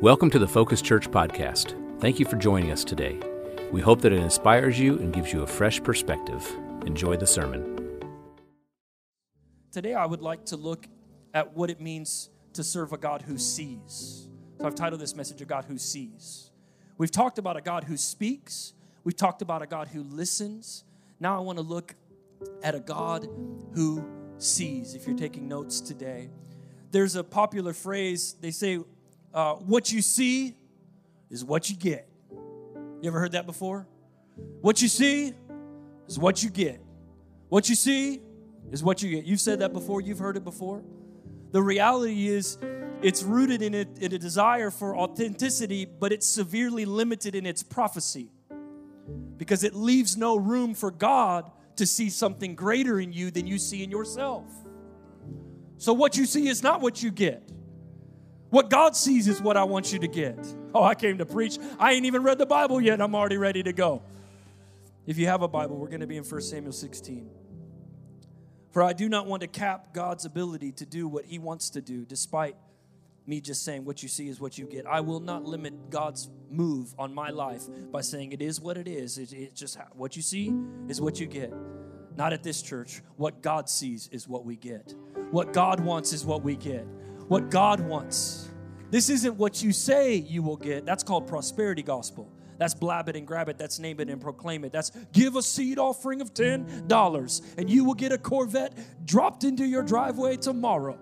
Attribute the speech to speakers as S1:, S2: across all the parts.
S1: Welcome to the Focus Church podcast. Thank you for joining us today. We hope that it inspires you and gives you a fresh perspective. Enjoy the sermon.
S2: Today, I would like to look at what it means to serve a God who sees. So, I've titled this message, A God Who Sees. We've talked about a God who speaks, we've talked about a God who listens. Now, I want to look at a God who sees. If you're taking notes today, there's a popular phrase they say, uh, What you see is what you get. You ever heard that before? What you see is what you get. What you see is what you get. You've said that before, you've heard it before. The reality is, it's rooted in a, in a desire for authenticity, but it's severely limited in its prophecy because it leaves no room for God to see something greater in you than you see in yourself. So, what you see is not what you get. What God sees is what I want you to get. Oh, I came to preach. I ain't even read the Bible yet. I'm already ready to go. If you have a Bible, we're going to be in 1 Samuel 16. For I do not want to cap God's ability to do what he wants to do, despite me just saying what you see is what you get. I will not limit God's move on my life by saying it is what it is. It, it's just what you see is what you get. Not at this church. What God sees is what we get. What God wants is what we get. What God wants. This isn't what you say you will get. That's called prosperity gospel. That's blab it and grab it. That's name it and proclaim it. That's give a seed offering of $10 and you will get a Corvette dropped into your driveway tomorrow.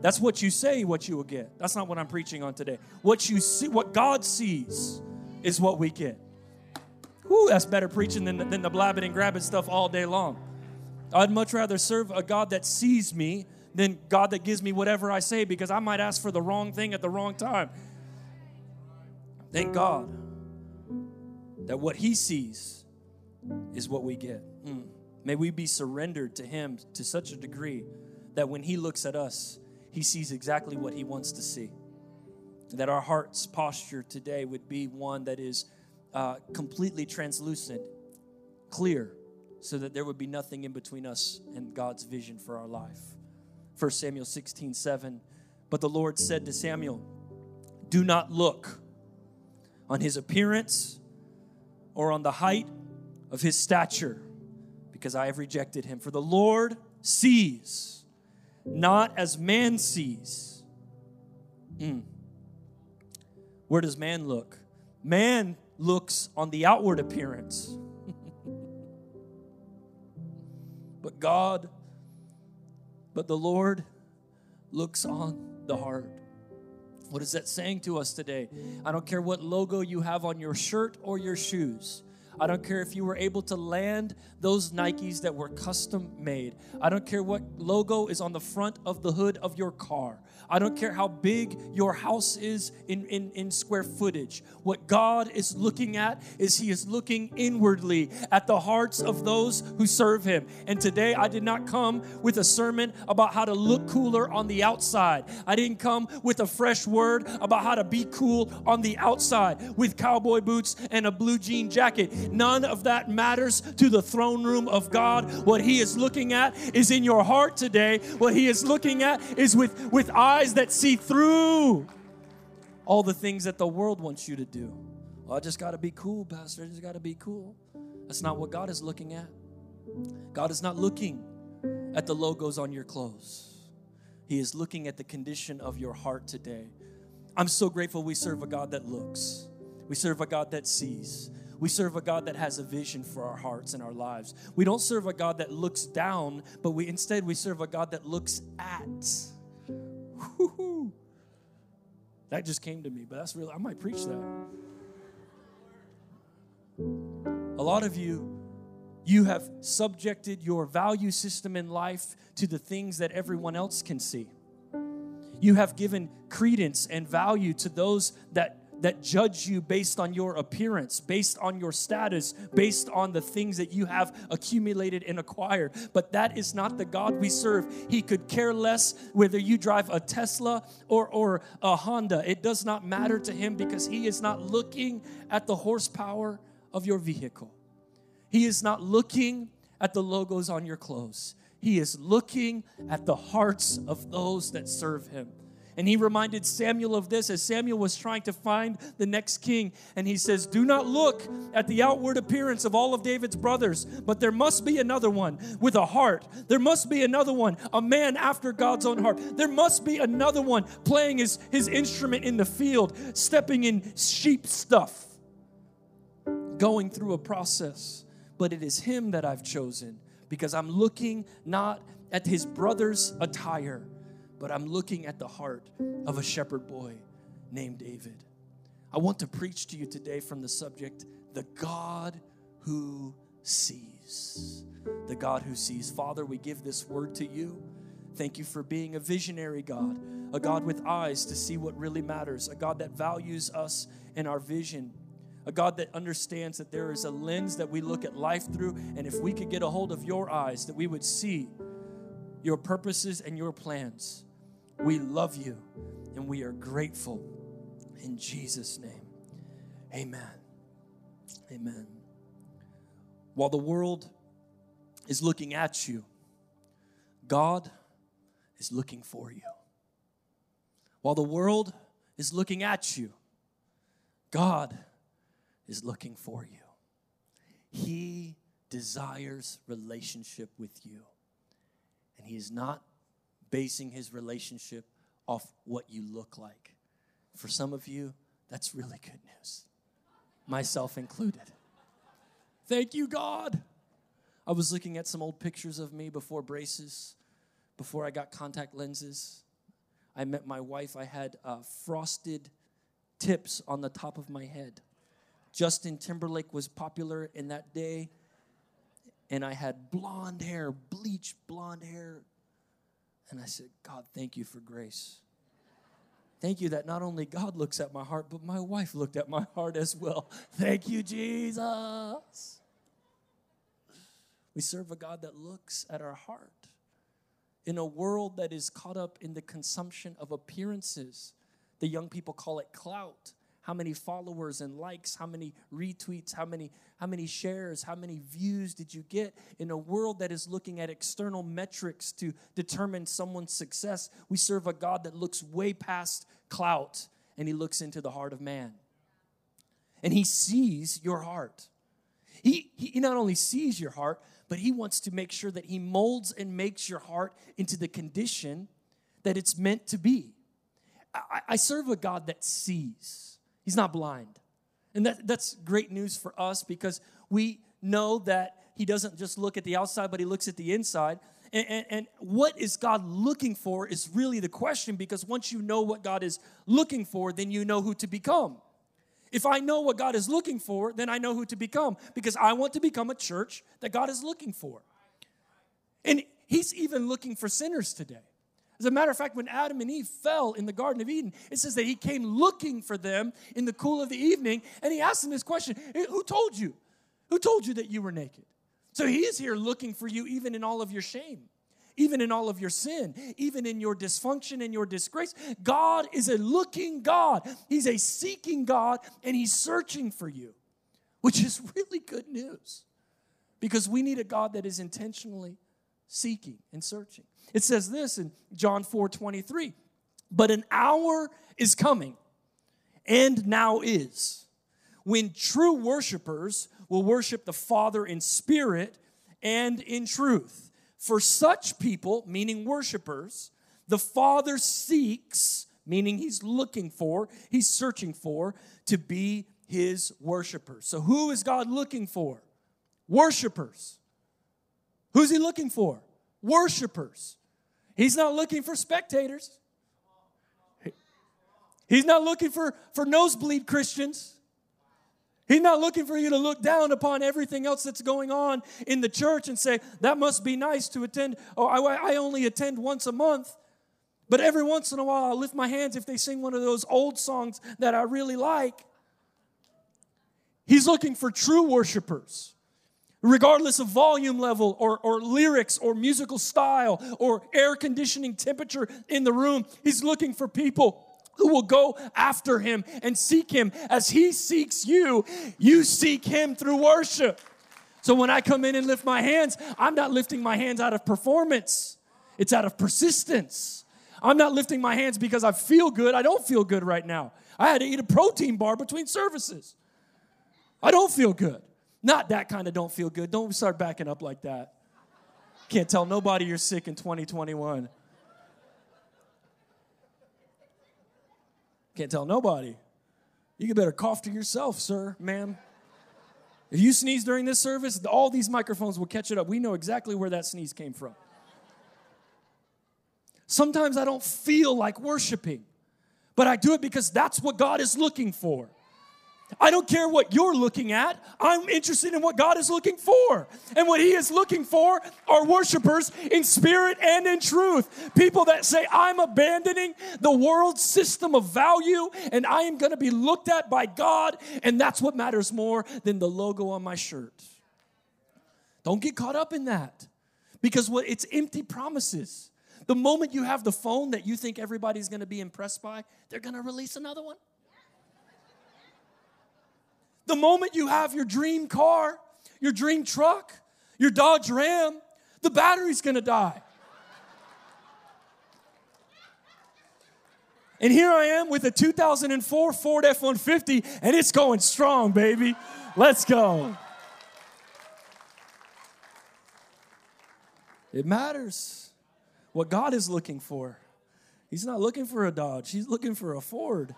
S2: That's what you say, what you will get. That's not what I'm preaching on today. What you see, what God sees is what we get. Whoo, that's better preaching than, than the blab it and grab it stuff all day long. I'd much rather serve a God that sees me than God that gives me whatever I say because I might ask for the wrong thing at the wrong time. Thank God that what He sees is what we get. Mm. May we be surrendered to Him to such a degree that when He looks at us, He sees exactly what He wants to see. That our heart's posture today would be one that is uh, completely translucent, clear, so that there would be nothing in between us and God's vision for our life. 1 Samuel 16, 7. But the Lord said to Samuel, Do not look on his appearance or on the height of his stature, because I have rejected him. For the Lord sees, not as man sees. Mm. Where does man look? Man looks on the outward appearance. but God, but the Lord looks on the heart. What is that saying to us today? I don't care what logo you have on your shirt or your shoes. I don't care if you were able to land those Nikes that were custom made. I don't care what logo is on the front of the hood of your car. I don't care how big your house is in, in, in square footage. What God is looking at is He is looking inwardly at the hearts of those who serve Him. And today I did not come with a sermon about how to look cooler on the outside. I didn't come with a fresh word about how to be cool on the outside with cowboy boots and a blue jean jacket. None of that matters to the throne room of God. What He is looking at is in your heart today. What He is looking at is with, with eyes that see through all the things that the world wants you to do. Well, I just got to be cool, Pastor. I just got to be cool. That's not what God is looking at. God is not looking at the logos on your clothes, He is looking at the condition of your heart today. I'm so grateful we serve a God that looks, we serve a God that sees. We serve a God that has a vision for our hearts and our lives. We don't serve a God that looks down, but we instead we serve a God that looks at. Woo-hoo. That just came to me, but that's real. I might preach that. A lot of you, you have subjected your value system in life to the things that everyone else can see. You have given credence and value to those that that judge you based on your appearance, based on your status, based on the things that you have accumulated and acquired. But that is not the God we serve. He could care less whether you drive a Tesla or, or a Honda. It does not matter to Him because He is not looking at the horsepower of your vehicle. He is not looking at the logos on your clothes. He is looking at the hearts of those that serve Him. And he reminded Samuel of this as Samuel was trying to find the next king. And he says, Do not look at the outward appearance of all of David's brothers, but there must be another one with a heart. There must be another one, a man after God's own heart. There must be another one playing his, his instrument in the field, stepping in sheep stuff, going through a process. But it is him that I've chosen because I'm looking not at his brother's attire but I'm looking at the heart of a shepherd boy named David. I want to preach to you today from the subject the God who sees. The God who sees. Father, we give this word to you. Thank you for being a visionary God, a God with eyes to see what really matters, a God that values us and our vision, a God that understands that there is a lens that we look at life through, and if we could get a hold of your eyes, that we would see your purposes and your plans. We love you and we are grateful. In Jesus' name, amen. Amen. While the world is looking at you, God is looking for you. While the world is looking at you, God is looking for you. He desires relationship with you. And He is not basing his relationship off what you look like. For some of you, that's really good news, myself included. Thank you, God. I was looking at some old pictures of me before braces, before I got contact lenses. I met my wife, I had uh, frosted tips on the top of my head. Justin Timberlake was popular in that day, and I had blonde hair, bleached blonde hair, and I said, God, thank you for grace. Thank you that not only God looks at my heart, but my wife looked at my heart as well. Thank you, Jesus. We serve a God that looks at our heart. In a world that is caught up in the consumption of appearances, the young people call it clout how many followers and likes, how many retweets, how many how many shares, how many views did you get in a world that is looking at external metrics to determine someone's success? We serve a God that looks way past clout and he looks into the heart of man. And he sees your heart. He, he not only sees your heart, but he wants to make sure that he molds and makes your heart into the condition that it's meant to be. I, I serve a God that sees. He's not blind. And that, that's great news for us because we know that He doesn't just look at the outside, but He looks at the inside. And, and, and, what is God looking for is really the question because once you know what God is looking for, then you know who to become. If I know what God is looking for, then I know who to become because I want to become a church that God is looking for. And He's even looking for sinners today. As a matter of fact, when Adam and Eve fell in the Garden of Eden, it says that he came looking for them in the cool of the evening and he asked them this question Who told you? Who told you that you were naked? So he is here looking for you even in all of your shame, even in all of your sin, even in your dysfunction and your disgrace. God is a looking God, He's a seeking God, and He's searching for you, which is really good news because we need a God that is intentionally seeking and searching. It says this in John 4 23. But an hour is coming, and now is, when true worshipers will worship the Father in spirit and in truth. For such people, meaning worshipers, the Father seeks, meaning He's looking for, He's searching for, to be His worshipers. So, who is God looking for? Worshipers. Who's He looking for? Worshipers. He's not looking for spectators. He's not looking for, for nosebleed Christians. He's not looking for you to look down upon everything else that's going on in the church and say, that must be nice to attend. Oh, I, I only attend once a month. But every once in a while, I'll lift my hands if they sing one of those old songs that I really like. He's looking for true worshipers regardless of volume level or, or lyrics or musical style or air conditioning temperature in the room. He's looking for people who will go after him and seek him as he seeks you. You seek him through worship. So when I come in and lift my hands, I'm not lifting my hands out of performance, it's out of persistence. I'm not lifting my hands because I feel good. I don't feel good right now. I had to eat a protein bar between services. I don't feel good. Not that kind of don't feel good. Don't start backing up like that. Can't tell nobody you're sick in 2021. Can't tell nobody. You better cough to yourself, sir, ma'am. If you sneeze during this service, all these microphones will catch it up. We know exactly where that sneeze came from. Sometimes I don't feel like worshiping, but I do it because that's what God is looking for. I don't care what you're looking at. I'm interested in what God is looking for. And what He is looking for are worshipers in spirit and in truth. People that say, I'm abandoning the world system of value and I am going to be looked at by God, and that's what matters more than the logo on my shirt. Don't get caught up in that because what it's empty promises. The moment you have the phone that you think everybody's going to be impressed by, they're going to release another one. The moment you have your dream car, your dream truck, your Dodge Ram, the battery's gonna die. And here I am with a 2004 Ford F 150, and it's going strong, baby. Let's go. It matters what God is looking for. He's not looking for a Dodge, He's looking for a Ford.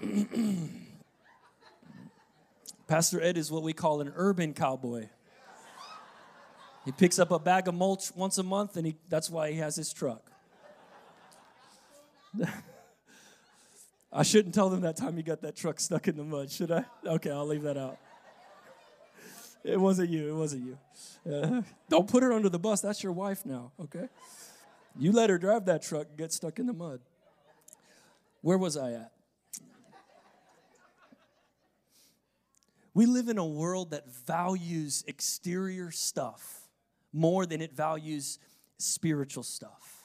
S2: Pastor Ed is what we call an urban cowboy. He picks up a bag of mulch once a month, and he, that's why he has his truck. I shouldn't tell them that time you got that truck stuck in the mud, should I? Okay, I'll leave that out. It wasn't you. It wasn't you. Uh, don't put her under the bus. That's your wife now, okay? You let her drive that truck, and get stuck in the mud. Where was I at? We live in a world that values exterior stuff more than it values spiritual stuff.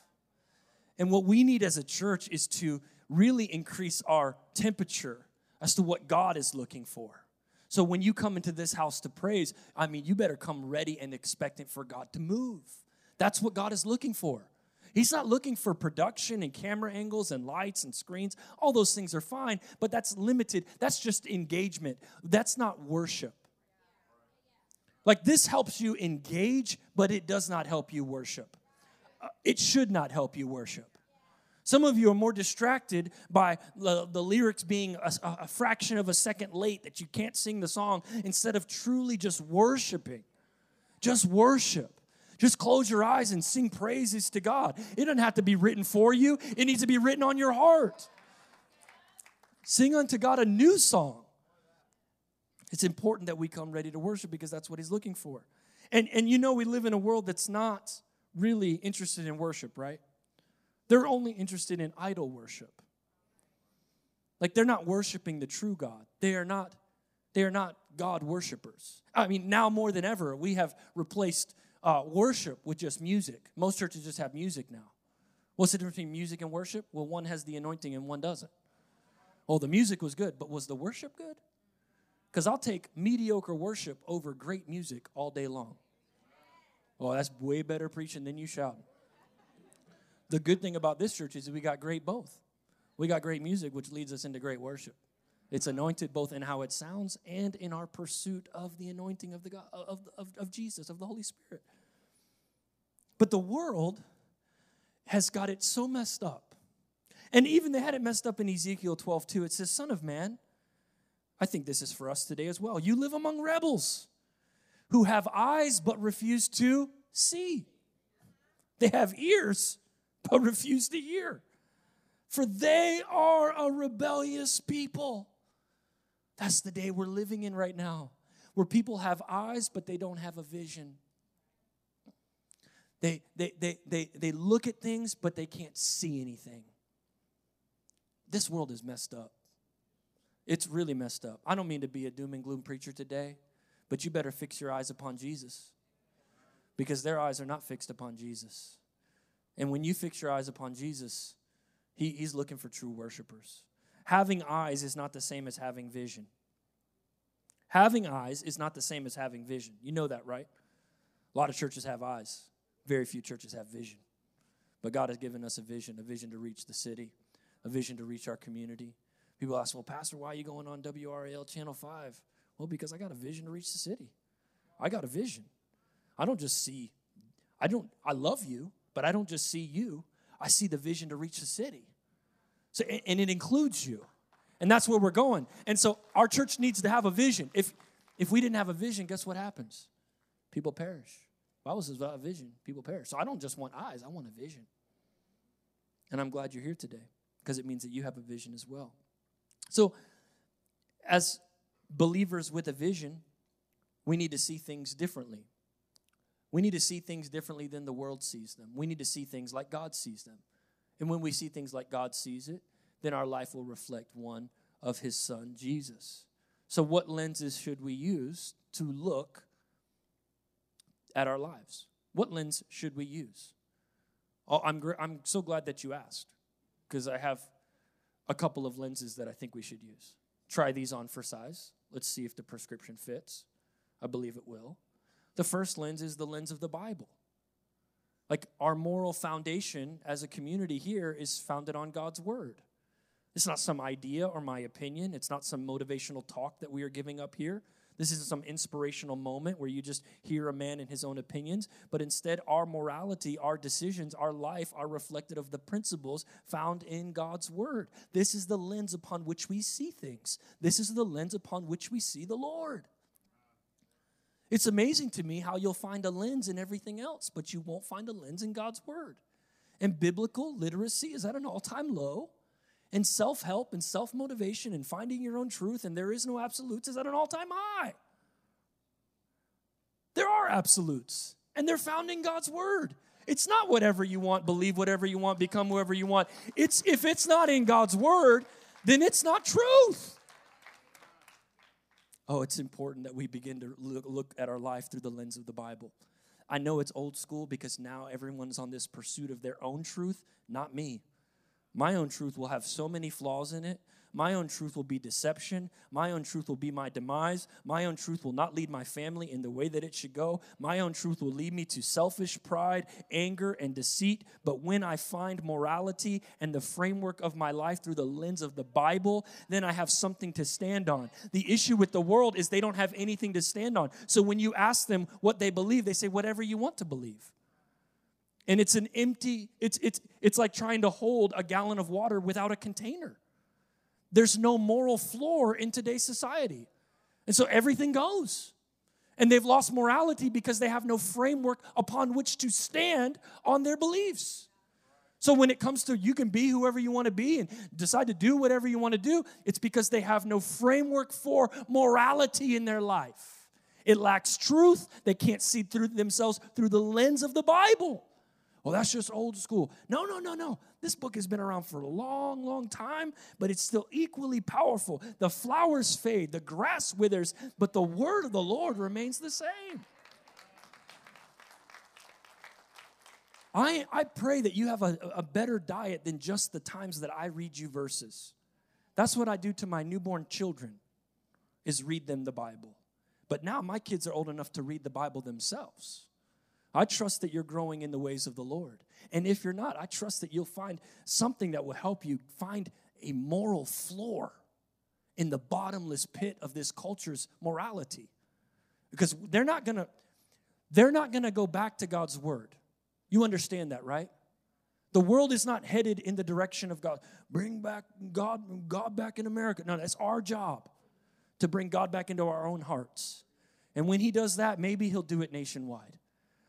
S2: And what we need as a church is to really increase our temperature as to what God is looking for. So when you come into this house to praise, I mean, you better come ready and expectant for God to move. That's what God is looking for. He's not looking for production and camera angles and lights and screens. All those things are fine, but that's limited. That's just engagement. That's not worship. Like this helps you engage, but it does not help you worship. Uh, it should not help you worship. Some of you are more distracted by the, the lyrics being a, a fraction of a second late that you can't sing the song instead of truly just worshiping. Just worship. Just close your eyes and sing praises to God. It doesn't have to be written for you, it needs to be written on your heart. Sing unto God a new song. It's important that we come ready to worship because that's what He's looking for. And, and you know, we live in a world that's not really interested in worship, right? They're only interested in idol worship. Like they're not worshiping the true God. They are not, they are not God worshipers. I mean, now more than ever, we have replaced uh, worship with just music. Most churches just have music now. What's the difference between music and worship? Well, one has the anointing and one doesn't. Oh, the music was good, but was the worship good? Because I'll take mediocre worship over great music all day long. Oh, that's way better preaching than you shouting. The good thing about this church is we got great both. We got great music, which leads us into great worship. It's anointed both in how it sounds and in our pursuit of the anointing of the God, of, of, of Jesus, of the Holy Spirit. But the world has got it so messed up. And even they had it messed up in Ezekiel 12 2. It says, Son of man, I think this is for us today as well. You live among rebels who have eyes but refuse to see. They have ears but refuse to hear. For they are a rebellious people. That's the day we're living in right now, where people have eyes but they don't have a vision. They, they, they, they, they look at things, but they can't see anything. This world is messed up. It's really messed up. I don't mean to be a doom and gloom preacher today, but you better fix your eyes upon Jesus because their eyes are not fixed upon Jesus. And when you fix your eyes upon Jesus, he, He's looking for true worshipers. Having eyes is not the same as having vision. Having eyes is not the same as having vision. You know that, right? A lot of churches have eyes. Very few churches have vision. But God has given us a vision, a vision to reach the city, a vision to reach our community. People ask, well, Pastor, why are you going on WRAL Channel 5? Well, because I got a vision to reach the city. I got a vision. I don't just see, I don't, I love you, but I don't just see you. I see the vision to reach the city. So, and it includes you. And that's where we're going. And so our church needs to have a vision. If if we didn't have a vision, guess what happens? People perish. Bible says without a vision, people perish. So I don't just want eyes, I want a vision. And I'm glad you're here today because it means that you have a vision as well. So, as believers with a vision, we need to see things differently. We need to see things differently than the world sees them. We need to see things like God sees them. And when we see things like God sees it, then our life will reflect one of His Son, Jesus. So, what lenses should we use to look at our lives? What lens should we use? Oh, I'm, gr- I'm so glad that you asked because I have a couple of lenses that I think we should use. Try these on for size. Let's see if the prescription fits. I believe it will. The first lens is the lens of the Bible. Like our moral foundation as a community here is founded on God's Word. It's not some idea or my opinion. It's not some motivational talk that we are giving up here. This isn't some inspirational moment where you just hear a man and his own opinions, but instead, our morality, our decisions, our life are reflected of the principles found in God's Word. This is the lens upon which we see things, this is the lens upon which we see the Lord. It's amazing to me how you'll find a lens in everything else, but you won't find a lens in God's Word. And biblical literacy is at an all time low and self help and self motivation and finding your own truth and there is no absolutes is at an all time high. There are absolutes, and they're found in God's word. It's not whatever you want, believe whatever you want, become whoever you want. It's if it's not in God's word, then it's not truth. Oh, it's important that we begin to look, at our life through the lens of the Bible. I know it's old school because now everyone's on this pursuit of their own truth, not me. My own truth will have so many flaws in it. My own truth will be deception. My own truth will be my demise. My own truth will not lead my family in the way that it should go. My own truth will lead me to selfish pride, anger, and deceit. But when I find morality and the framework of my life through the lens of the Bible, then I have something to stand on. The issue with the world is they don't have anything to stand on. So when you ask them what they believe, they say, whatever you want to believe. And it's an empty, it's, it's, it's like trying to hold a gallon of water without a container. There's no moral floor in today's society. And so everything goes. And they've lost morality because they have no framework upon which to stand on their beliefs. So when it comes to you can be whoever you want to be and decide to do whatever you want to do, it's because they have no framework for morality in their life. It lacks truth. They can't see through themselves through the lens of the Bible. Well, that's just old school. No, no, no, no. This book has been around for a long, long time, but it's still equally powerful. The flowers fade, the grass withers, but the word of the Lord remains the same. I, I pray that you have a, a better diet than just the times that I read you verses. That's what I do to my newborn children is read them the Bible. But now my kids are old enough to read the Bible themselves. I trust that you're growing in the ways of the Lord. And if you're not, I trust that you'll find something that will help you find a moral floor in the bottomless pit of this culture's morality. Because they're not going to they're not going to go back to God's word. You understand that, right? The world is not headed in the direction of God. Bring back God God back in America. No, that's our job to bring God back into our own hearts. And when he does that, maybe he'll do it nationwide.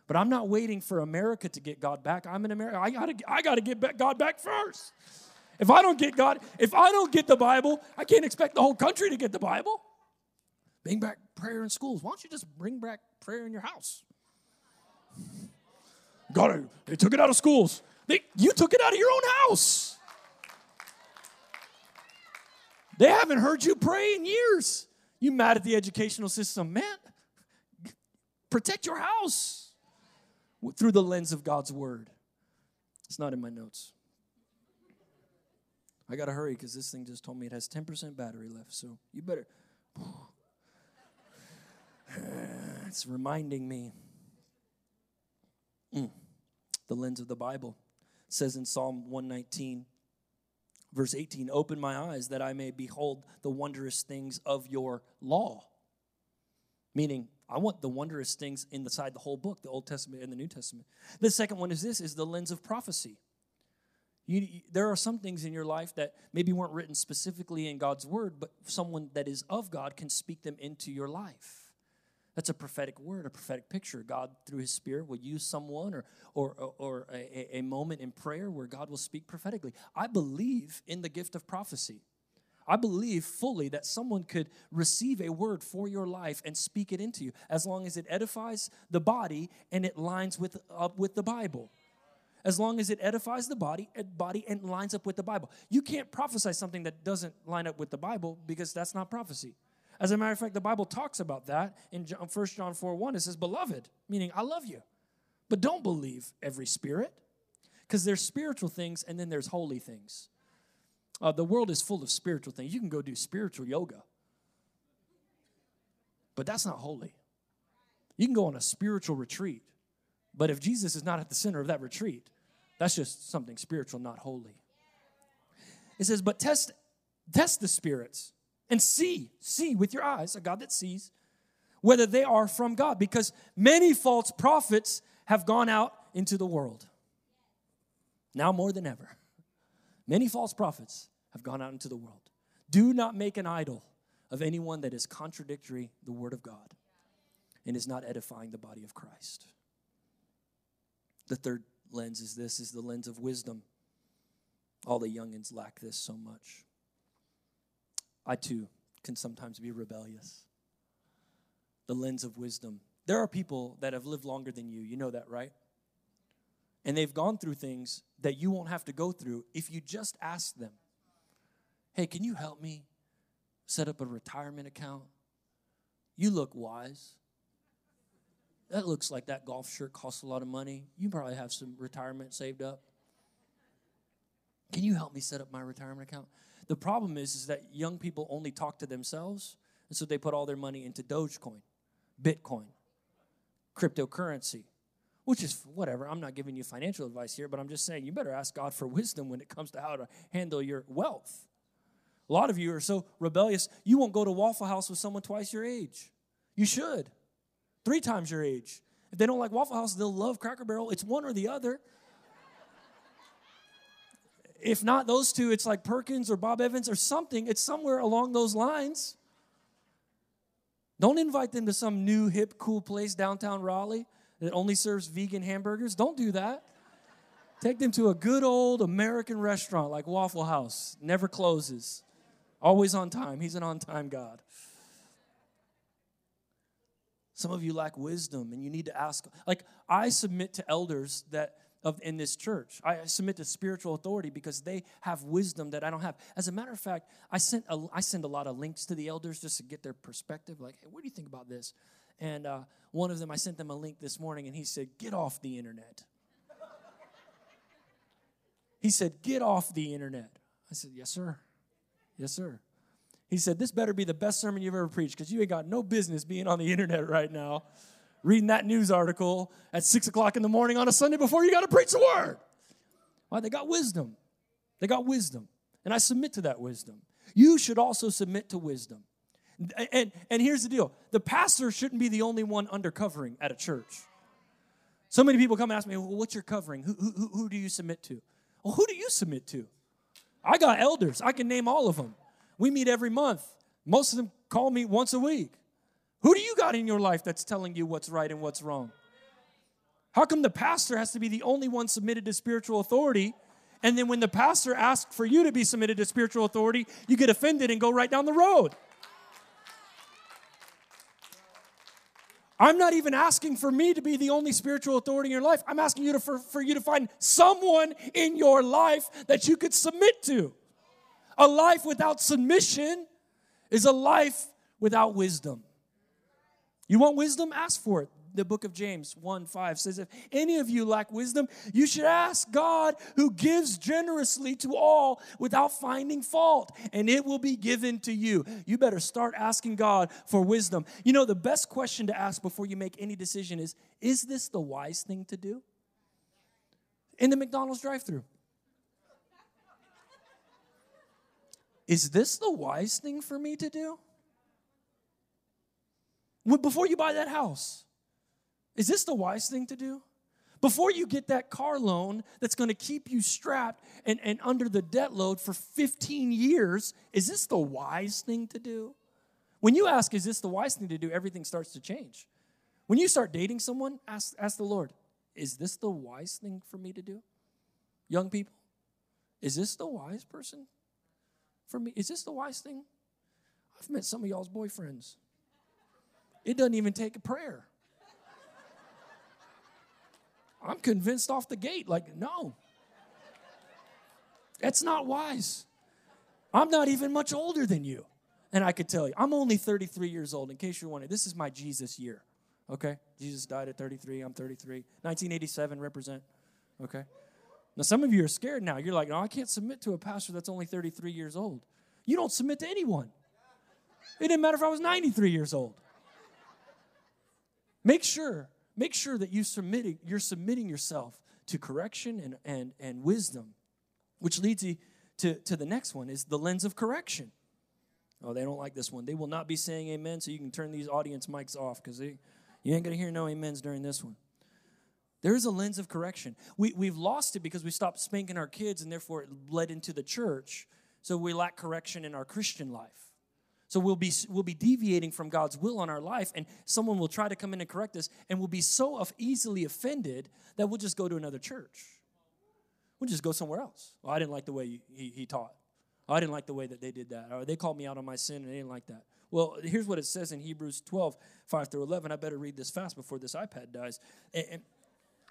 S2: But I'm not waiting for America to get God back. I'm in America. I gotta, I gotta get God back first. If I don't get God, if I don't get the Bible, I can't expect the whole country to get the Bible. Bring back prayer in schools. Why don't you just bring back prayer in your house? God, they took it out of schools. They, you took it out of your own house. They haven't heard you pray in years. You mad at the educational system, man? Protect your house through the lens of God's word. It's not in my notes. I got to hurry because this thing just told me it has 10% battery left. So you better. It's reminding me. Mm. The lens of the Bible. says in Psalm 119, verse 18, Open my eyes that I may behold the wondrous things of your law. Meaning, I want the wondrous things inside the whole book, the Old Testament and the New Testament. The second one is this is the lens of prophecy. You, there are some things in your life that maybe weren't written specifically in God's word, but someone that is of God can speak them into your life. That's a prophetic word, a prophetic picture. God, through His Spirit, will use someone or, or, or a, a moment in prayer where God will speak prophetically. I believe in the gift of prophecy. I believe fully that someone could receive a word for your life and speak it into you as long as it edifies the body and it lines with, up with the Bible. As long as it edifies the body, body and lines up with the Bible. You can't prophesy something that doesn't line up with the Bible because that's not prophecy. As a matter of fact, the Bible talks about that in 1 um, John 4 1. It says, Beloved, meaning I love you. But don't believe every spirit because there's spiritual things and then there's holy things. Uh, the world is full of spiritual things. You can go do spiritual yoga, but that's not holy. You can go on a spiritual retreat, but if Jesus is not at the center of that retreat, that's just something spiritual, not holy. It says, but test test the spirits and see, see with your eyes, a God that sees, whether they are from God, because many false prophets have gone out into the world. Now more than ever. Many false prophets have gone out into the world. Do not make an idol of anyone that is contradictory the word of God and is not edifying the body of Christ. The third lens is this is the lens of wisdom. All the youngins lack this so much. I too can sometimes be rebellious. The lens of wisdom. There are people that have lived longer than you. You know that, right? And they've gone through things that you won't have to go through if you just ask them, Hey, can you help me set up a retirement account? You look wise. That looks like that golf shirt costs a lot of money. You probably have some retirement saved up. Can you help me set up my retirement account? The problem is, is that young people only talk to themselves, and so they put all their money into Dogecoin, Bitcoin, cryptocurrency, which is whatever. I'm not giving you financial advice here, but I'm just saying you better ask God for wisdom when it comes to how to handle your wealth. A lot of you are so rebellious, you won't go to Waffle House with someone twice your age. You should. Three times your age. If they don't like Waffle House, they'll love Cracker Barrel. It's one or the other. If not those two, it's like Perkins or Bob Evans or something. It's somewhere along those lines. Don't invite them to some new, hip, cool place downtown Raleigh that only serves vegan hamburgers. Don't do that. Take them to a good old American restaurant like Waffle House, never closes, always on time. He's an on time God. Some of you lack wisdom and you need to ask. Like, I submit to elders that of in this church. I submit to spiritual authority because they have wisdom that I don't have. As a matter of fact, I sent a, I send a lot of links to the elders just to get their perspective. Like, hey, what do you think about this? And uh, one of them, I sent them a link this morning, and he said, "Get off the internet." he said, "Get off the internet." I said, "Yes, sir. Yes, sir." He said, "This better be the best sermon you've ever preached because you ain't got no business being on the internet right now." reading that news article at six o'clock in the morning on a Sunday before you got to preach the word. Why? They got wisdom. They got wisdom. And I submit to that wisdom. You should also submit to wisdom. And, and, here's the deal the pastor shouldn't be the only one under covering at a church. So many people come and ask me, well, what's your covering? Who, who, who do you submit to? Well, who do you submit to? I got elders. I can name all of them. We meet every month. Most of them call me once a week. Who do you got in your life that's telling you what's right and what's wrong? How come the pastor has to be the only one submitted to spiritual authority? And then when the pastor asks for you to be submitted to spiritual authority, you get offended and go right down the road. I'm not even asking for me to be the only spiritual authority in your life. I'm asking you to, for, for you to find someone in your life that you could submit to. A life without submission is a life without wisdom. You want wisdom? Ask for it. The book of James 1 5 says, If any of you lack wisdom, you should ask God who gives generously to all without finding fault, and it will be given to you. You better start asking God for wisdom. You know, the best question to ask before you make any decision is Is this the wise thing to do? in the McDonald's drive through. Is this the wise thing for me to do? Before you buy that house, is this the wise thing to do? Before you get that car loan that's going to keep you strapped and, and under the debt load for 15 years, is this the wise thing to do? When you ask, is this the wise thing to do, everything starts to change. When you start dating someone, ask, ask the Lord, is this the wise thing for me to do? Young people, is this the wise person for me? Is this the wise thing? I've met some of y'all's boyfriends. It doesn't even take a prayer. I'm convinced off the gate, like, no. That's not wise. I'm not even much older than you. And I could tell you, I'm only 33 years old, in case you're wondering. This is my Jesus year, okay? Jesus died at 33, I'm 33. 1987 represent, okay? Now, some of you are scared now. You're like, no, I can't submit to a pastor that's only 33 years old. You don't submit to anyone. It didn't matter if I was 93 years old. Make sure, make sure that you submitting, you're submitting yourself to correction and, and, and wisdom, which leads you to, to the next one is the lens of correction. Oh, they don't like this one. They will not be saying amen, so you can turn these audience mics off because you ain't going to hear no amens during this one. There is a lens of correction. We, we've lost it because we stopped spanking our kids and therefore it led into the church. So we lack correction in our Christian life. So we'll be, we'll be deviating from God's will on our life, and someone will try to come in and correct us, and we'll be so easily offended that we'll just go to another church. We'll just go somewhere else. Well, I didn't like the way he, he taught. Oh, I didn't like the way that they did that. Or they called me out on my sin and they didn't like that. Well, here's what it says in Hebrews 12, 5 through 11. I better read this fast before this iPad dies. And,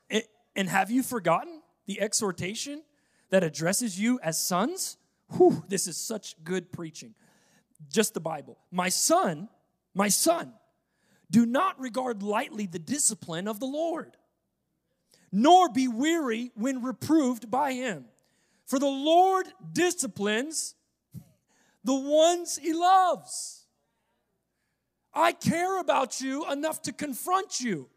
S2: and, and have you forgotten the exhortation that addresses you as sons? Whew, this is such good preaching. Just the Bible. My son, my son, do not regard lightly the discipline of the Lord, nor be weary when reproved by him. For the Lord disciplines the ones he loves. I care about you enough to confront you.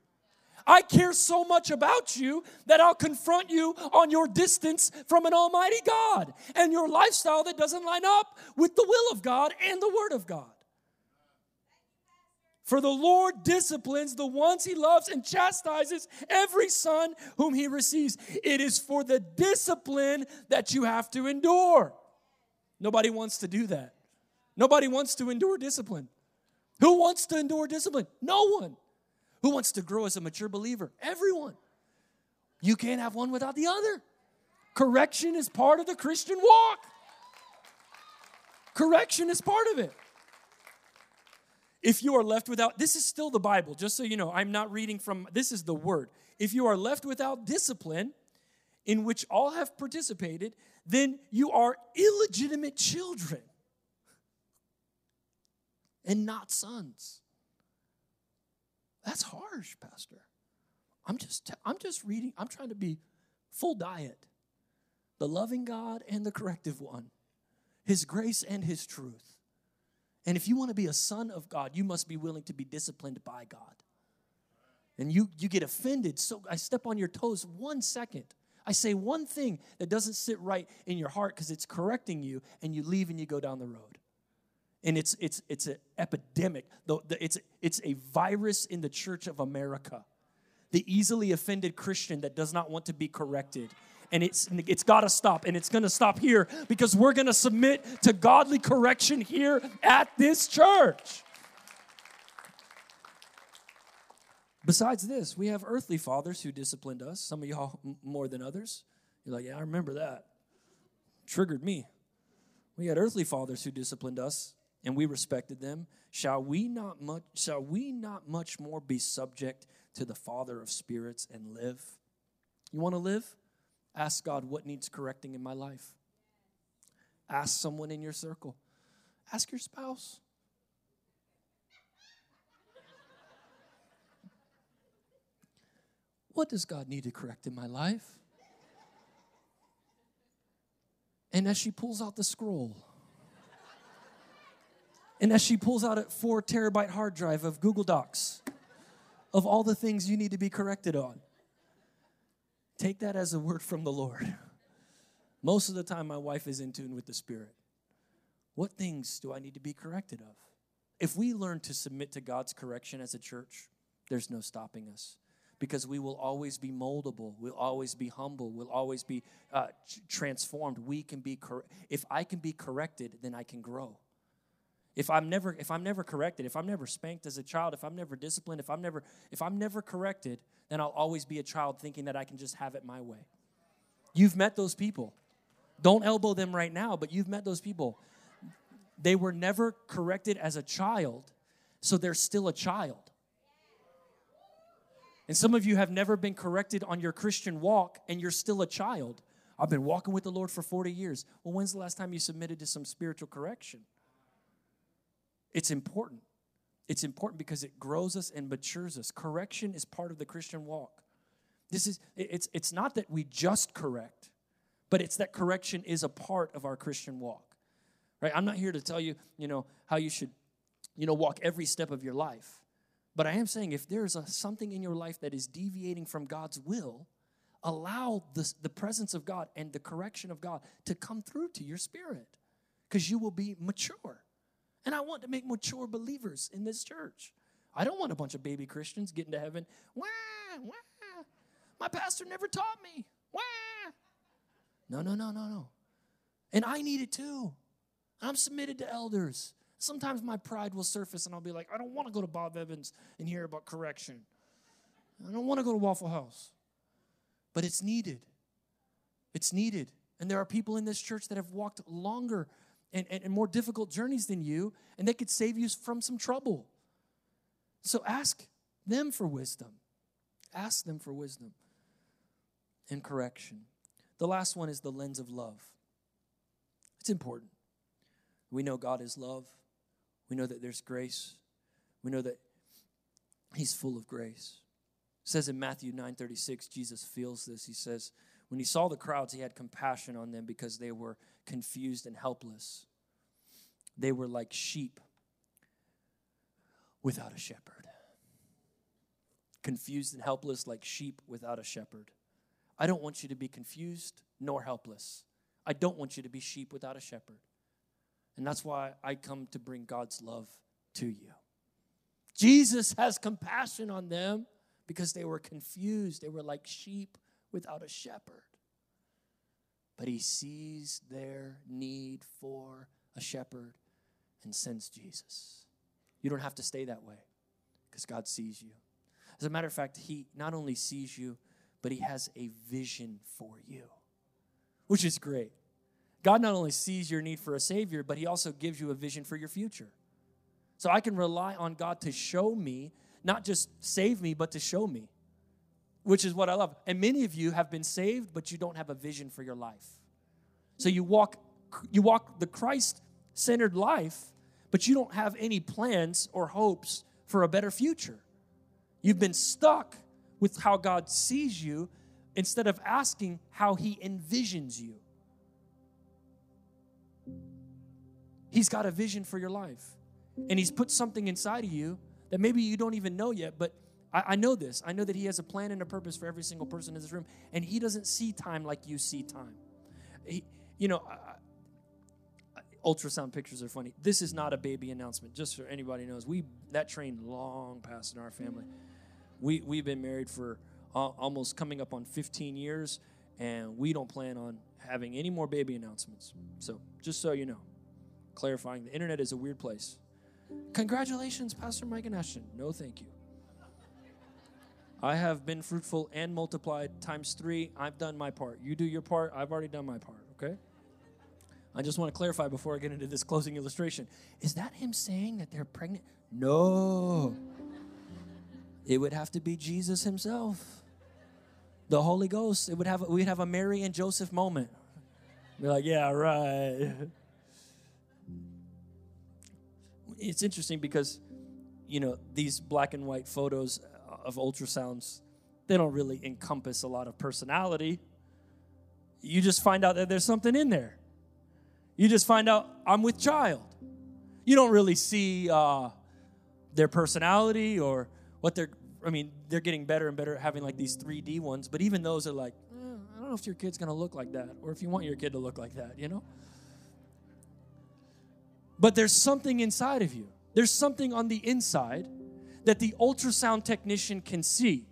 S2: I care so much about you that I'll confront you on your distance from an almighty God and your lifestyle that doesn't line up with the will of God and the word of God. For the Lord disciplines the ones he loves and chastises every son whom he receives. It is for the discipline that you have to endure. Nobody wants to do that. Nobody wants to endure discipline. Who wants to endure discipline? No one. Who wants to grow as a mature believer? Everyone. You can't have one without the other. Correction is part of the Christian walk. Correction is part of it if you are left without, this is still the Bible, just so you know, I'm not reading from, this is the word. If you are left without discipline, in which all have participated, then you are illegitimate children and not sons. That's harsh, Pastor. I'm just, I'm just reading, I'm trying to be full diet. The loving God and the corrective one, His grace and His truth. And if you want to be a son of God, you must be willing to be disciplined by God. And you, you get offended. So I step on your toes one second. I say one thing that doesn't sit right in your heart because it's correcting you, and you leave and you go down the road. And it's it's it's an epidemic. It's it's a virus in the Church of America. The easily offended Christian that does not want to be corrected and it's it's got to stop and it's going to stop here because we're going to submit to godly correction here at this church besides this we have earthly fathers who disciplined us some of y'all more than others you're like yeah i remember that triggered me we had earthly fathers who disciplined us and we respected them shall we not much shall we not much more be subject to the father of spirits and live you want to live Ask God what needs correcting in my life. Ask someone in your circle. Ask your spouse. What does God need to correct in my life? And as she pulls out the scroll, and as she pulls out a four terabyte hard drive of Google Docs of all the things you need to be corrected on, take that as a word from the Lord. Most of the time, my wife is in tune with the Spirit. What things do I need to be corrected of? If we learn to submit to God's correction as a church, there's no stopping us because we will always be moldable. We'll always be humble. We'll always be uh, transformed. We can be cor- if I can be corrected, then I can grow. If I'm never if I'm never corrected, if I'm never spanked as a child, if I'm never disciplined, if I'm never if I'm never corrected, then I'll always be a child thinking that I can just have it my way. You've met those people. Don't elbow them right now, but you've met those people. They were never corrected as a child, so they're still a child. And some of you have never been corrected on your Christian walk and you're still a child. I've been walking with the Lord for 40 years. Well, when's the last time you submitted to some spiritual correction? It's important. It's important because it grows us and matures us. Correction is part of the Christian walk. This is it's it's not that we just correct, but it's that correction is a part of our Christian walk. Right? I'm not here to tell you, you know, how you should you know walk every step of your life. But I am saying if there's a, something in your life that is deviating from God's will, allow the, the presence of God and the correction of God to come through to your spirit because you will be mature. And I want to make mature believers in this church. I don't want a bunch of baby Christians getting to heaven. Wah, wah. My pastor never taught me. Wah. No, no, no, no, no. And I need it too. I'm submitted to elders. Sometimes my pride will surface and I'll be like, I don't want to go to Bob Evans and hear about correction. I don't want to go to Waffle House. But it's needed. It's needed. And there are people in this church that have walked longer and, and, and more difficult journeys than you, and they could save you from some trouble. So ask them for wisdom. Ask them for wisdom and correction. The last one is the lens of love. It's important. We know God is love. We know that there's grace. We know that he's full of grace. It says in Matthew 9:36 Jesus feels this. He says, when he saw the crowds, he had compassion on them because they were confused and helpless. They were like sheep without a shepherd. Confused and helpless like sheep without a shepherd. I don't want you to be confused nor helpless. I don't want you to be sheep without a shepherd. And that's why I come to bring God's love to you. Jesus has compassion on them because they were confused. They were like sheep without a shepherd. But he sees their need for a shepherd and sends Jesus. You don't have to stay that way because God sees you. As a matter of fact, he not only sees you, but he has a vision for you, which is great. God not only sees your need for a Savior, but He also gives you a vision for your future. So I can rely on God to show me, not just save me, but to show me, which is what I love. And many of you have been saved, but you don't have a vision for your life. So you walk, you walk the Christ centered life, but you don't have any plans or hopes for a better future. You've been stuck with how God sees you instead of asking how He envisions you. He's got a vision for your life. And He's put something inside of you that maybe you don't even know yet, but I, I, know this. I know that He has a plan and a purpose for every single person in this room, and He doesn't see time like you see time. He, you know, ultrasound pictures are funny. This is not a baby announcement, just so anybody knows. We that train long past in our family. We we've been married for uh, almost coming up on 15 years, and we don't plan on having any more baby announcements. So just so you know clarifying the internet is a weird place. Congratulations, Pastor Mike and Ashton. No, thank you. I have been fruitful and multiplied times three. I've done my part. You do your part. I've already done my part, okay? I just want to clarify before I get into this closing illustration. Is that him saying that they're pregnant? No. It would have to be Jesus himself. The Holy Ghost. It would have we'd have a Mary and Joseph moment. Be like, yeah, right. it's interesting because you know these black and white photos of ultrasounds they don't really encompass a lot of personality you just find out that there's something in there you just find out i'm with child you don't really see uh, their personality or what they're i mean they're getting better and better at having like these 3d ones but even those are like I don't know if your kid's to look like that or if you want your kid to look like that, you know? But there's something inside of you. There's something on the inside that the ultrasound technician can see.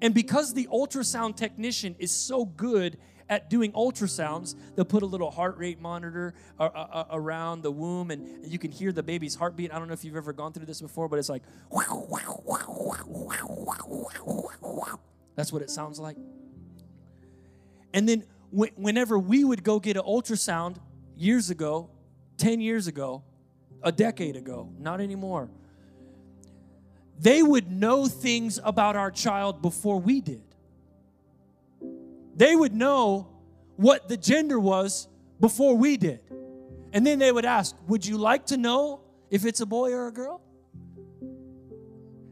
S2: And because the ultrasound technician is so good at doing ultrasounds, they'll put a little heart rate monitor uh, uh, uh, around the womb and you can hear the baby's heartbeat. I don't know if you've ever gone through this before, but it's like, that's what it sounds like. And then whenever we would go get an ultrasound years ago, 10 years ago, a decade ago, not anymore, they would know things about our child before we did. They would know what the gender was before we did. And then they would ask, Would you like to know if it's a boy or a girl?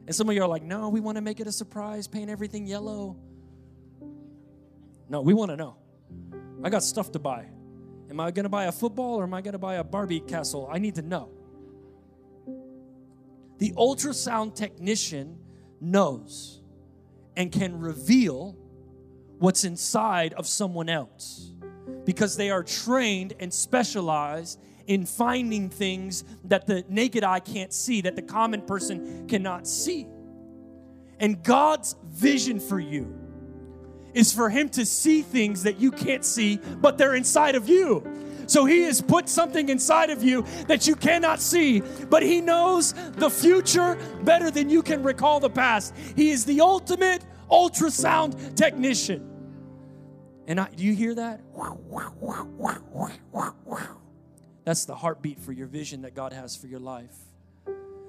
S2: And some of you are like, No, we want to make it a surprise, paint everything yellow. No, we want to know. I got stuff to buy. Am I going to buy a football or am I going to buy a Barbie castle? I need to know. The ultrasound technician knows and can reveal what's inside of someone else because they are trained and specialized in finding things that the naked eye can't see, that the common person cannot see. And God's vision for you is for Him to see things that you can't see, but they're inside of you. So He has put something inside of you that you cannot see, but He knows the future better than you can recall the past. He is the ultimate ultrasound technician. And I, do you hear that? That's the heartbeat for your vision that God has for your life.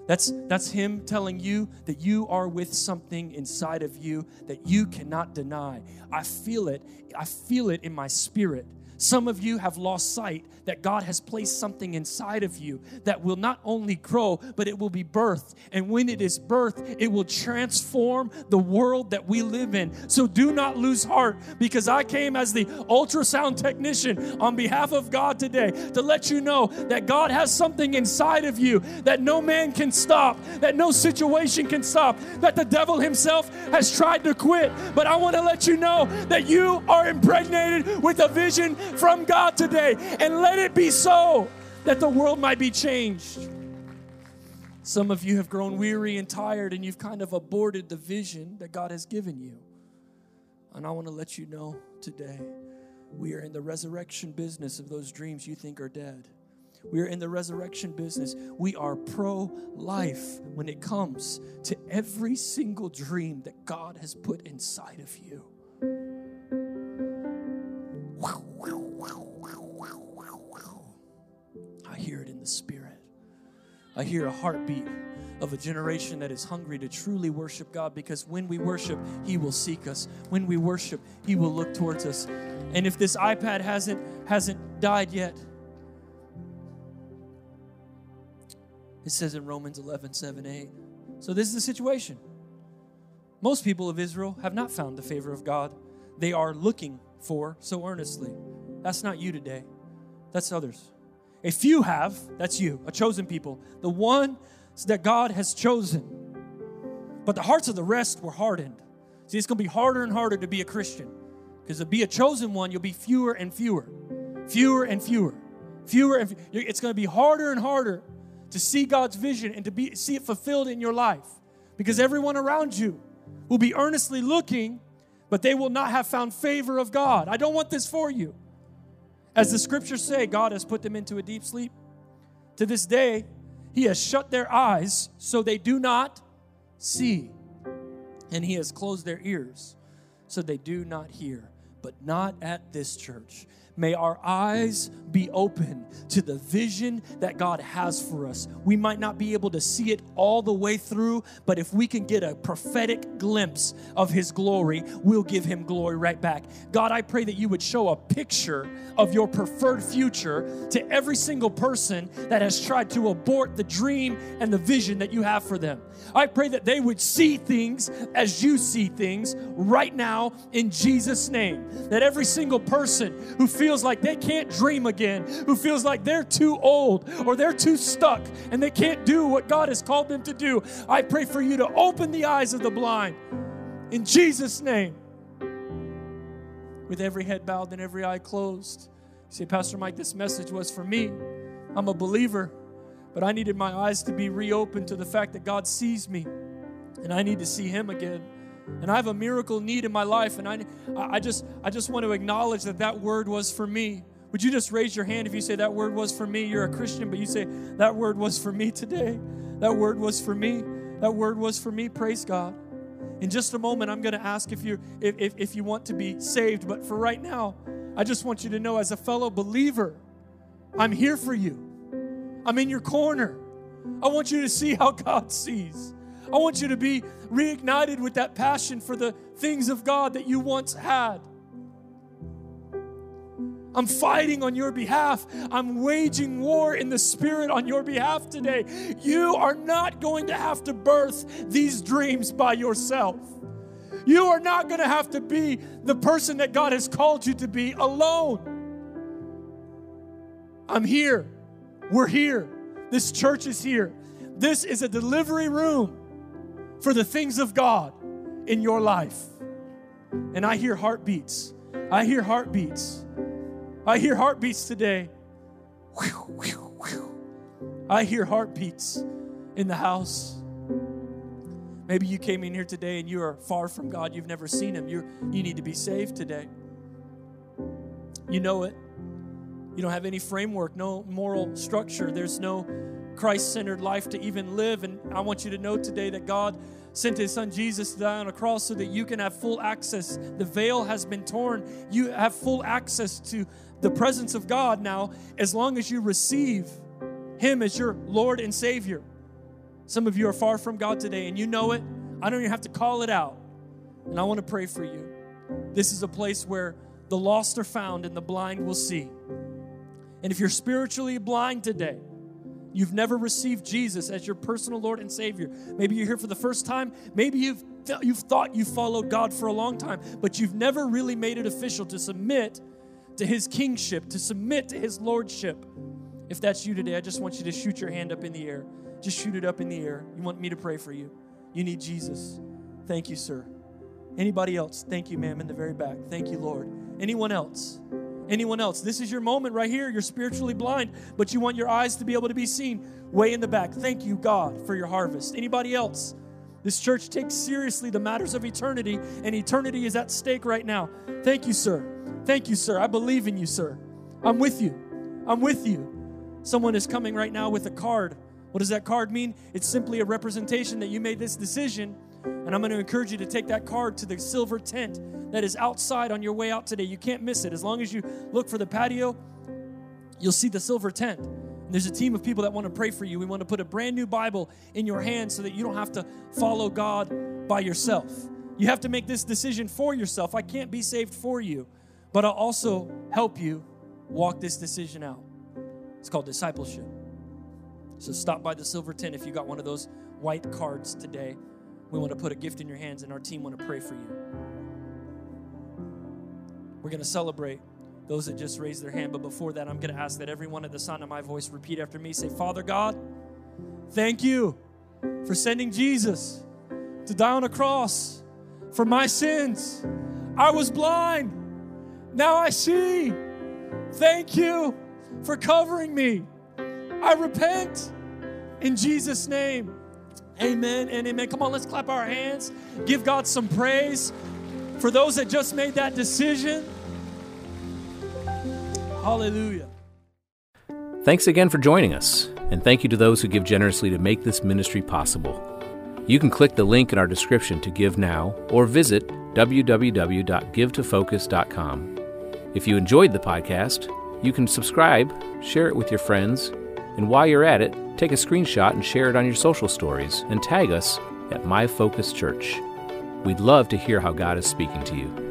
S2: That's, that's Him telling you that you are with something inside of you that you cannot deny. I feel it. I feel it in my spirit. Some of you have lost sight that God has placed something inside of you that will not only grow, but it will be birthed. And when it is birthed, it will transform the world that we live in. So do not lose heart because I came as the ultrasound technician on behalf of God today to let you know that God has something inside of you that no man can stop, that no situation can stop, that the devil himself has tried to quit. But I want to let you know that you are impregnated with a vision from God today. And let it be so that the world might be changed. Some of you have grown weary and tired, and you've kind of aborted the vision that God has given you. And I want to let you know today we are in the resurrection business of those dreams you think are dead. We are in the resurrection business. We are pro life when it comes to every single dream that God has put inside of you. I hear a heartbeat of a generation that is hungry to truly worship God because when we worship, He will seek us. When we worship, He will look towards us. And if this iPad hasn't hasn't died yet, it says in Romans 11, 7, 8. So this is the situation. Most people of Israel have not found the favor of God. They are looking for so earnestly. That's not you today. That's others. A few have, that's you, a chosen people, the one that God has chosen. But the hearts of the rest were hardened. See, it's going to be harder and harder to be a Christian because to be a chosen one, you'll be fewer and fewer, fewer and fewer, fewer and fewer. It's going to be harder and harder to see God's vision and to be see it fulfilled in your life because everyone around you will be earnestly looking, but they will not have found favor of God. I don't want this for you. As the scriptures say, God has put them into a deep sleep. To this day, He has shut their eyes so they do not see, and He has closed their ears so they do not hear. But not at this church. May our eyes be open to the vision that God has for us. We might not be able to see it all the way through, but if we can get a prophetic glimpse of His glory, we'll give Him glory right back. God, I pray that you would show a picture of your preferred future to every single person that has tried to abort the dream and the vision that you have for them. I pray that they would see things as you see things right now in Jesus' name. That every single person who feels like they can't dream again, who feels like they're too old or they're too stuck and they can't do what God has called them to do, I pray for you to open the eyes of the blind. In Jesus' name. with every head bowed and every eye closed. Say, Pastor Mike, this message was for me. I'm a believer, but I needed my eyes to be reopened to the fact that God sees me and I need to see Him again. And I have a miracle need in my life, and I, I just, I just want to acknowledge that that word was for me. Would you just raise your hand if you say that word was for me? You're a Christian, but you say that word was for me today. That word was for me. That word was for me. Praise God. In just a moment, I'm going to ask if you if, if, if you want to be saved. But for right now, I just want you to know as a fellow believer, I'm here for you. I'm in your corner. I want you to see how God sees. I want you to be reignited with that passion for the things of God that you once had. I'm fighting on your behalf. I'm waging war in the spirit on your behalf today. You are not going to have to birth these dreams by yourself. You are not going to have to be the person that God has called you to be alone. I'm here. We're here. This church is here. This is a delivery room for the things of God in your life. And I hear heartbeats. I hear heartbeats. I hear heartbeats today. I hear heartbeats in the house. Maybe you came in here today and you are far from God. You've never seen Him. you you need to be saved today. You know it. You don't have any framework, no moral structure. There's no Christ centered life to even live. And I want you to know today that God sent his son Jesus to die on a cross so that you can have full access. The veil has been torn. You have full access to the presence of God now as long as you receive him as your Lord and Savior. Some of you are far from God today and you know it. I don't even have to call it out. And I want to pray for you. This is a place where the lost are found and the blind will see. And if you're spiritually blind today, You've never received Jesus as your personal Lord and Savior. Maybe you're here for the first time. Maybe you've, you've thought you followed God for a long time, but you've never really made it official to submit to His kingship, to submit to His lordship. If that's you today, I just want you to shoot your hand up in the air. Just shoot it up in the air. You want me to pray for you. You need Jesus. Thank you, sir. Anybody else? Thank you, ma'am, in the very back. Thank you, Lord. Anyone else? Anyone else. This is your moment right here. You're spiritually blind, but you want your eyes to be able to be seen way in the back. Thank you, God, for your harvest. Anybody else? This church takes seriously the matters of eternity, and eternity is at stake right now. Thank you, sir. Thank you, sir. I believe in you, sir. I'm with you. I'm with you. Someone is coming right now with a card. What does that card mean? It's simply a representation that you made this decision and I'm going to encourage you to take that card to the silver tent that is outside on your way out today. You can't miss it. As long as you look for the patio, you'll see the silver tent. And there's a team of people that want to pray for you. We want to put a brand new Bible in your hand so that you don't have to follow God by yourself. You have to make this decision for yourself. I can't be saved for you, but I'll also help you walk this decision out. It's called discipleship. So stop by the silver tent if you got one of those white cards today. We want to put a gift in your hands, and our team want to pray for you. We're going to celebrate those that just raised their hand. But before that, I'm going to ask that everyone at the sound of my voice repeat after me. Say, Father God, thank you for sending Jesus to die on a cross for my sins. I was blind. Now I see. Thank you for covering me. I repent in Jesus' name. Amen and amen. Come on, let's clap our hands. Give God some praise for those that just made that decision. Hallelujah.
S1: Thanks again for joining us, and thank you to those who give generously to make this ministry possible. You can click the link in our description to give now or visit www.givetofocus.com. If you enjoyed the podcast, you can subscribe, share it with your friends, and while you're at it, take a screenshot and share it on your social stories and tag us at My Focus Church. We'd love to hear how God is speaking to you.